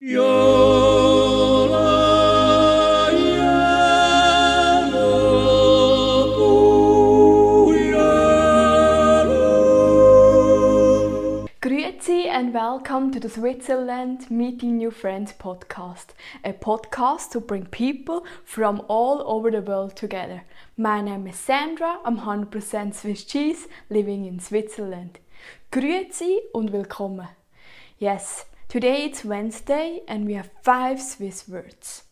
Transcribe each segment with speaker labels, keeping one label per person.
Speaker 1: Grüezi and welcome to the Switzerland Meeting New Friends podcast, a podcast to bring people from all over the world together. My name is Sandra, I'm 100% Swiss cheese living in Switzerland. Grüezi und willkommen. Yes, today it's Wednesday and we have five Swiss words.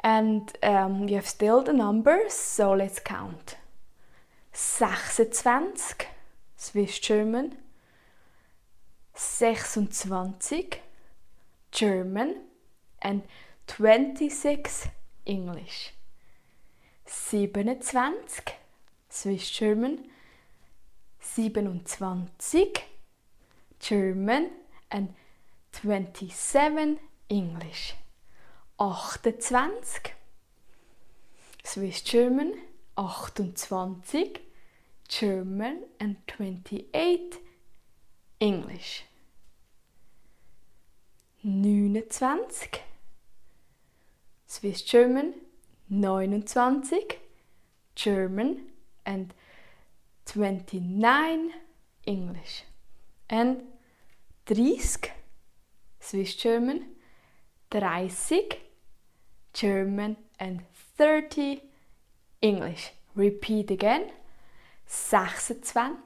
Speaker 1: And um, we have still the numbers, so let's count. 26, Swiss German. 26 German and 26 English. 27 Swiss German, 27 German and 27 English. 28 Swiss German, 28 German and 28 English. 29 Swiss German 29 German and 29 English. And 30 Swiss German 30 German and 30 English. Repeat again. 26 27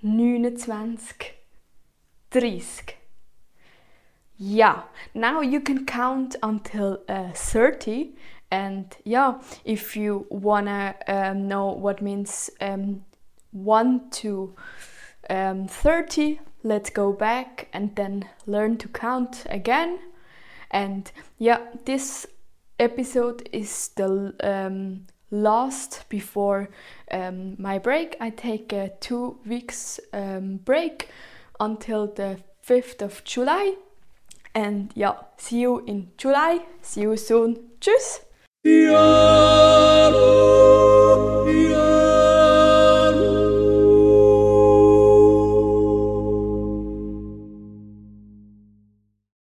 Speaker 1: 28 29, 30. Yeah, now you can count until uh, 30 and yeah, if you wanna um, know what means um, 1 to um, 30, let's go back and then learn to count again. And yeah, this episode is the um, last before um, my break. I take a two weeks um, break until the 5th of July. And yeah, see you in July. See you soon. Tschüss.